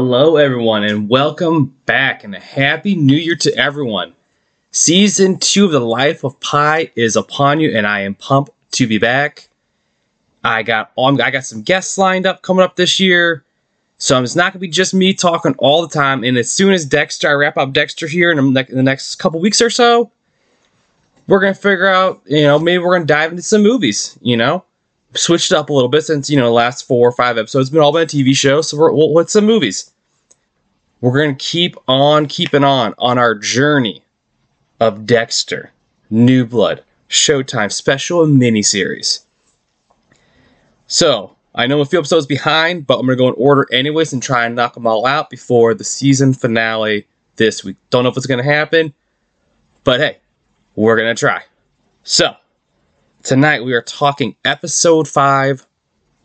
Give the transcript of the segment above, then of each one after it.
Hello, everyone, and welcome back, and a happy new year to everyone. Season two of The Life of Pi is upon you, and I am pumped to be back. I got um, I got some guests lined up coming up this year, so it's not gonna be just me talking all the time. And as soon as Dexter, I wrap up Dexter here in the next couple weeks or so, we're gonna figure out, you know, maybe we're gonna dive into some movies, you know switched up a little bit since you know the last four or five episodes been all been a TV show. So we're well, what's some movies? We're gonna keep on keeping on on our journey of Dexter, New Blood, Showtime special and miniseries. So I know a few episodes behind, but I'm gonna go in order anyways and try and knock them all out before the season finale this week. Don't know if it's gonna happen, but hey, we're gonna try. So. Tonight we are talking episode 5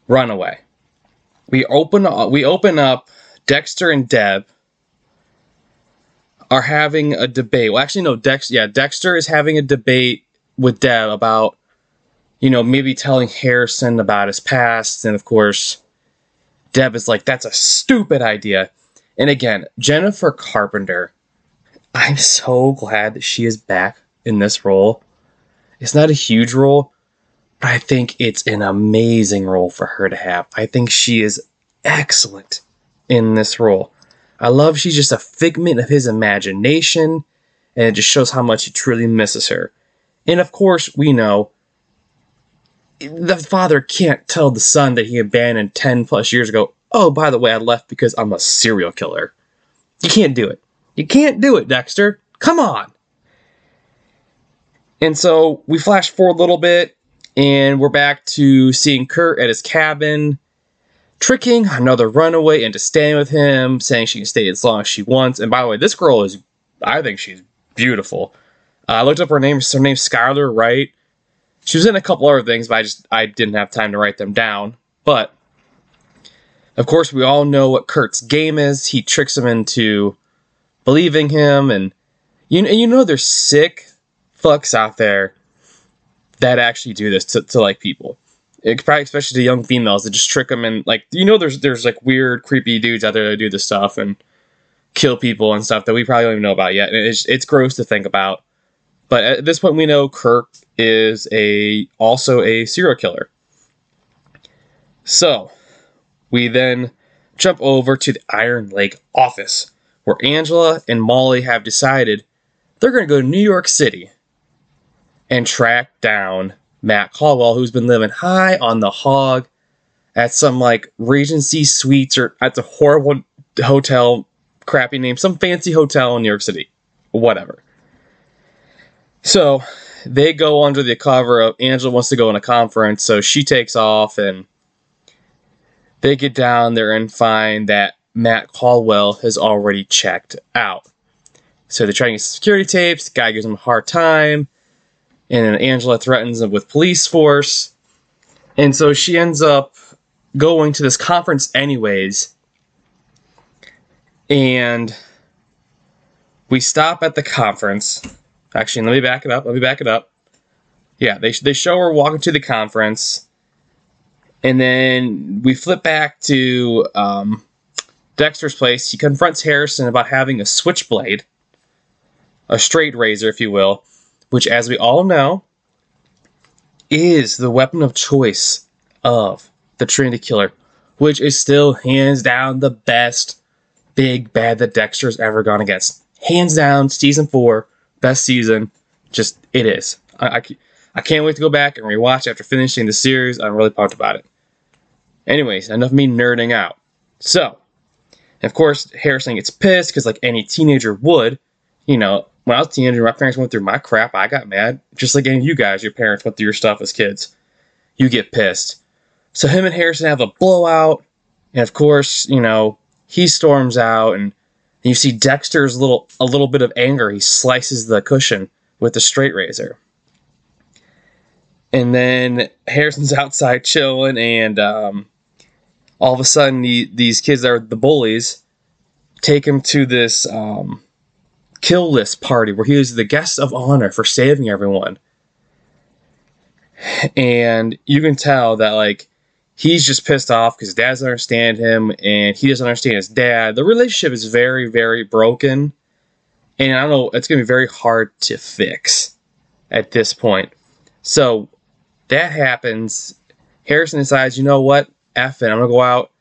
Runaway. We open uh, we open up Dexter and Deb are having a debate. Well, actually no, Dex yeah, Dexter is having a debate with Deb about you know, maybe telling Harrison about his past and of course Deb is like that's a stupid idea. And again, Jennifer Carpenter I'm so glad that she is back in this role. It's not a huge role, but I think it's an amazing role for her to have. I think she is excellent in this role. I love she's just a figment of his imagination, and it just shows how much he truly misses her. And of course, we know the father can't tell the son that he abandoned 10 plus years ago, oh, by the way, I left because I'm a serial killer. You can't do it. You can't do it, Dexter. Come on. And so we flash forward a little bit, and we're back to seeing Kurt at his cabin, tricking another runaway into staying with him, saying she can stay as long as she wants. And by the way, this girl is, I think she's beautiful. Uh, I looked up her name. Her name's Skylar Wright. She was in a couple other things, but I just I didn't have time to write them down. But of course, we all know what Kurt's game is. He tricks him into believing him, and you you know they're sick fucks out there that actually do this to, to like people. It, probably especially to young females that just trick them and like you know there's there's like weird creepy dudes out there that do this stuff and kill people and stuff that we probably don't even know about yet. And it's it's gross to think about. But at this point we know Kurt is a also a serial killer. So we then jump over to the Iron Lake office where Angela and Molly have decided they're going to go to New York City and track down Matt Caldwell, who's been living high on the hog at some like Regency Suites or at the horrible hotel, crappy name, some fancy hotel in New York City, whatever. So they go under the cover of Angela wants to go on a conference, so she takes off and they get down there and find that Matt Caldwell has already checked out. So they're trying to get security tapes. The guy gives them a hard time and Angela threatens him with police force. And so she ends up going to this conference anyways. And we stop at the conference. Actually, let me back it up. Let me back it up. Yeah, they, they show her walking to the conference. And then we flip back to um, Dexter's place. He confronts Harrison about having a switchblade, a straight razor, if you will which, as we all know, is the weapon of choice of the Trinity Killer, which is still hands down the best big bad that Dexter's ever gone against. Hands down, season four, best season. Just it is. I, I, I can't wait to go back and rewatch after finishing the series. I'm really pumped about it. Anyways, enough me nerding out. So, of course, Harrison gets pissed because, like any teenager would, you know, when I was a teenager, my parents went through my crap. I got mad, just like any of you guys. Your parents went through your stuff as kids. You get pissed. So him and Harrison have a blowout, and of course, you know he storms out, and you see Dexter's little a little bit of anger. He slices the cushion with the straight razor, and then Harrison's outside chilling, and um, all of a sudden, the, these kids are the bullies take him to this. Um, kill list party where he was the guest of honor for saving everyone. And you can tell that like he's just pissed off because dad doesn't understand him and he doesn't understand his dad. The relationship is very, very broken. And I don't know, it's going to be very hard to fix at this point. So that happens. Harrison decides, you know what? F it. I'm to go out.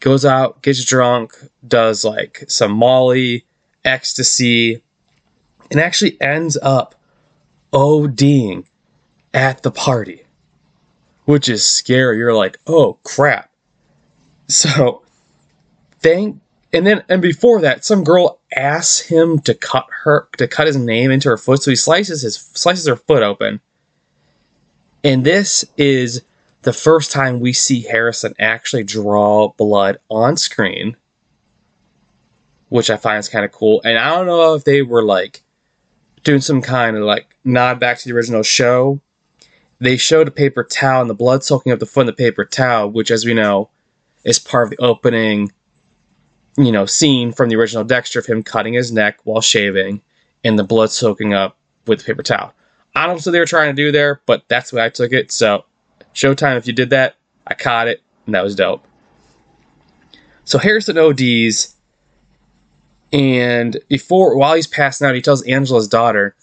Goes out, gets drunk, does like some Molly, ecstasy, and actually ends up ODing at the party which is scary. You're like, oh crap. So, thank and then and before that, some girl asks him to cut her to cut his name into her foot, so he slices his slices her foot open. And this is the first time we see Harrison actually draw blood on screen, which I find is kind of cool. And I don't know if they were like doing some kind of like nod back to the original show they showed a paper towel and the blood soaking up the foot in the paper towel, which, as we know, is part of the opening, you know, scene from the original Dexter of him cutting his neck while shaving and the blood soaking up with the paper towel. I don't know what they were trying to do there, but that's the way I took it. So, Showtime, if you did that, I caught it, and that was dope. So Harrison ODs, and before while he's passing out, he tells Angela's daughter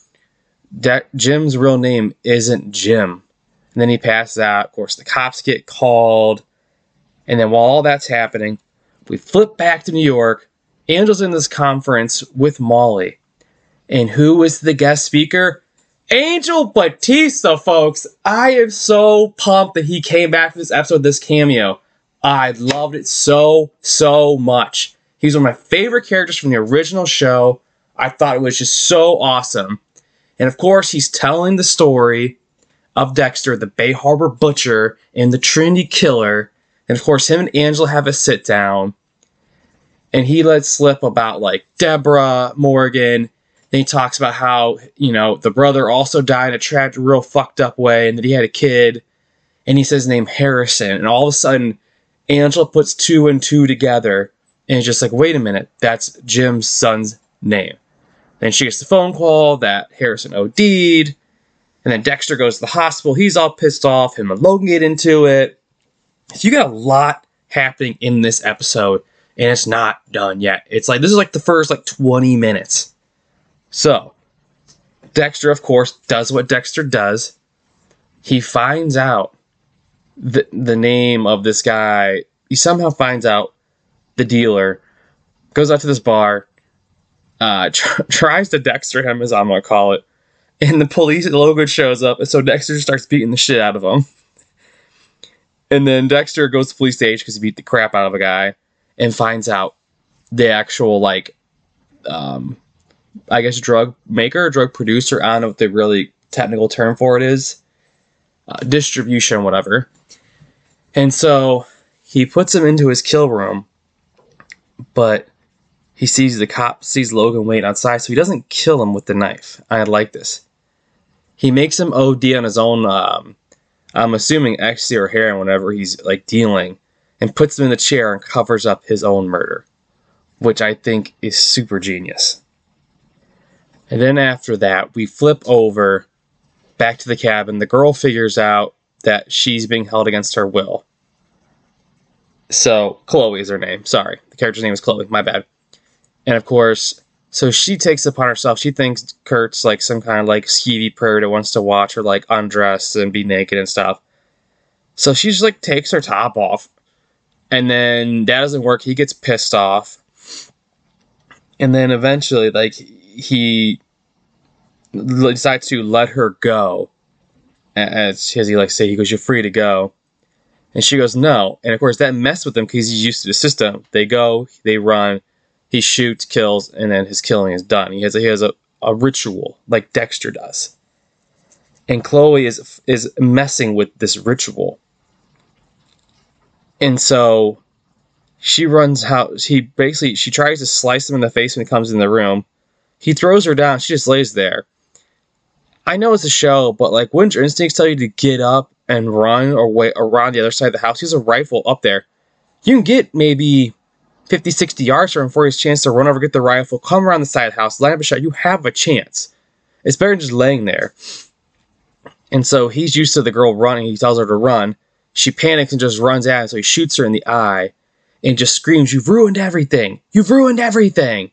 that Jim's real name isn't Jim. And then he passes out. Of course, the cops get called. And then while all that's happening, we flip back to New York. Angel's in this conference with Molly. And who is the guest speaker? Angel Batista, folks. I am so pumped that he came back for this episode, this cameo. I loved it so, so much. He's one of my favorite characters from the original show. I thought it was just so awesome. And of course, he's telling the story of Dexter, the Bay Harbor Butcher, and the Trinity Killer. And of course, him and Angela have a sit down. And he lets slip about like Deborah Morgan. Then he talks about how, you know, the brother also died in a tragic, real fucked up way, and that he had a kid. And he says his name Harrison. And all of a sudden, Angela puts two and two together. And it's just like, wait a minute, that's Jim's son's name. Then she gets the phone call that Harrison OD'd. And then Dexter goes to the hospital. He's all pissed off. Him and Logan get into it. So you got a lot happening in this episode, and it's not done yet. It's like this is like the first like 20 minutes. So Dexter, of course, does what Dexter does. He finds out the the name of this guy. He somehow finds out the dealer, goes out to this bar, uh, tr- tries to Dexter him, as I'm gonna call it, and the police Logan shows up, and so Dexter starts beating the shit out of him. And then Dexter goes to police station because he beat the crap out of a guy, and finds out the actual like, um, I guess drug maker, drug producer. I don't know what the really technical term for it is, uh, distribution, whatever. And so he puts him into his kill room, but he sees the cop sees Logan waiting outside, so he doesn't kill him with the knife. I like this. He makes him OD on his own. Um, I'm assuming ecstasy or heroin, whenever he's like dealing, and puts him in the chair and covers up his own murder, which I think is super genius. And then after that, we flip over back to the cabin. The girl figures out that she's being held against her will. So, Chloe is her name. Sorry. The character's name is Chloe. My bad. And of course, so she takes upon herself. She thinks Kurt's like some kind of like skeevy pervert that wants to watch her like undress and be naked and stuff. So she just like takes her top off. And then that doesn't work. He gets pissed off. And then eventually, like, he decides to let her go. As, as he like say, he goes, You're free to go. And she goes, No. And of course, that messed with him because he's used to the system. They go, they run, he shoots, kills, and then his killing is done. He has a, he has a, a ritual like Dexter does, and Chloe is is messing with this ritual, and so she runs out. He basically she tries to slice him in the face when he comes in the room. He throws her down. She just lays there. I know it's a show, but like, wouldn't your instincts tell you to get up and run or wait uh, around the other side of the house? He has a rifle up there. You can get maybe 50, 60 yards from him for his chance to run over, get the rifle, come around the side of the house, line up a shot. You have a chance. It's better than just laying there. And so he's used to the girl running. He tells her to run. she panics and just runs at him. So he shoots her in the eye and just screams, You've ruined everything! You've ruined everything!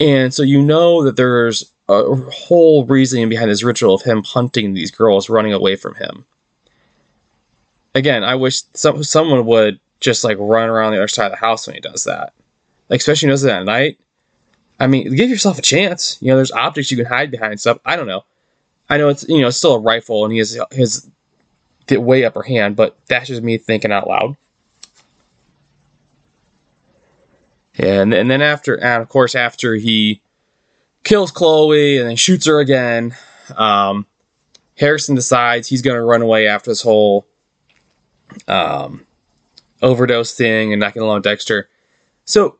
And so you know that there's a whole reasoning behind this ritual of him hunting these girls running away from him. Again, I wish some, someone would just like run around the other side of the house when he does that. Like, especially when he does it at night. I mean, give yourself a chance. You know, there's objects you can hide behind stuff. I don't know. I know it's you know it's still a rifle and he has his way upper hand, but that's just me thinking out loud. And and then after, and of course, after he kills Chloe and then shoots her again, um, Harrison decides he's going to run away after this whole um, overdose thing and not getting along with Dexter. So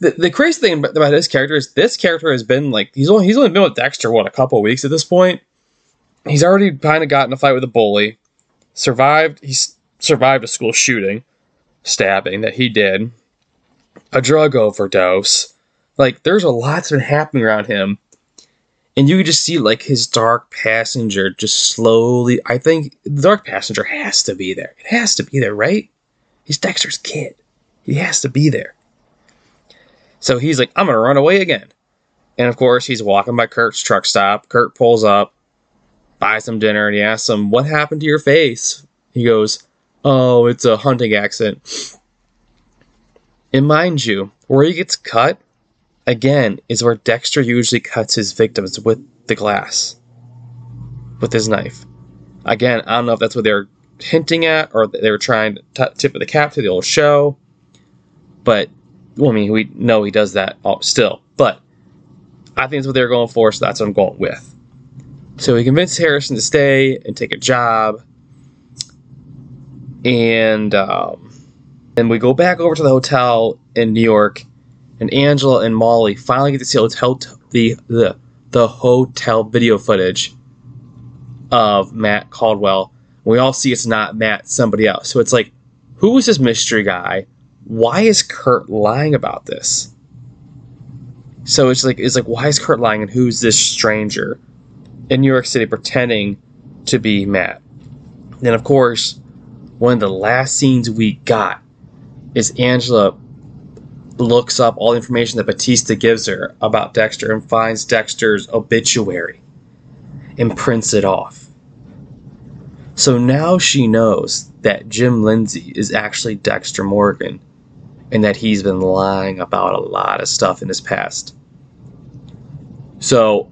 the, the crazy thing about, about this character is this character has been like he's only he's only been with Dexter what a couple weeks at this point. He's already kind of gotten a fight with a bully, survived. He's survived a school shooting, stabbing that he did a drug overdose. Like there's a lot's been happening around him. And you can just see like his dark passenger just slowly I think the dark passenger has to be there. It has to be there, right? He's Dexter's kid. He has to be there. So he's like, I'm gonna run away again. And of course he's walking by Kurt's truck stop. Kurt pulls up, buys him dinner, and he asks him, What happened to your face? He goes, Oh, it's a hunting accident. And mind you, where he gets cut, again, is where Dexter usually cuts his victims with the glass, with his knife. Again, I don't know if that's what they're hinting at or they were trying to t- tip of the cap to the old show, but well, I mean, we know he does that still, but I think that's what they're going for, so that's what I'm going with. So he convinced Harrison to stay and take a job, and um, and we go back over to the hotel in New York, and Angela and Molly finally get to see hotel the the the hotel video footage of Matt Caldwell. We all see it's not Matt, somebody else. So it's like, who is this mystery guy? Why is Kurt lying about this? So it's like it's like why is Kurt lying and who's this stranger in New York City pretending to be Matt? Then of course, one of the last scenes we got is Angela looks up all the information that Batista gives her about Dexter and finds Dexter's obituary and prints it off. So now she knows that Jim Lindsay is actually Dexter Morgan and that he's been lying about a lot of stuff in his past. So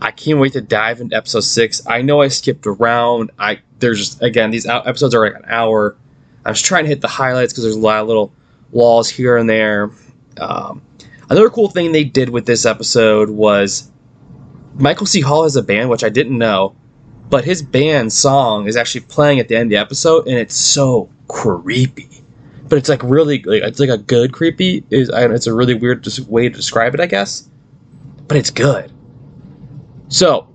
I can't wait to dive into episode six. I know I skipped around. I there's just again these episodes are like an hour. I'm just trying to hit the highlights because there's a lot of little walls here and there. Um, another cool thing they did with this episode was Michael C. Hall has a band, which I didn't know, but his band song is actually playing at the end of the episode, and it's so creepy. But it's like really, like, it's like a good creepy. Is it's a really weird way to describe it, I guess. But it's good. So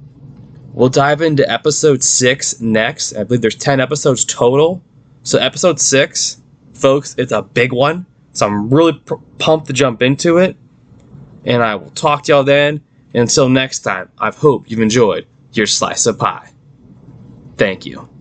we'll dive into episode six next. I believe there's ten episodes total. So episode six, folks, it's a big one. So I'm really pr- pumped to jump into it. And I will talk to y'all then. And until next time, I hope you've enjoyed your slice of pie. Thank you.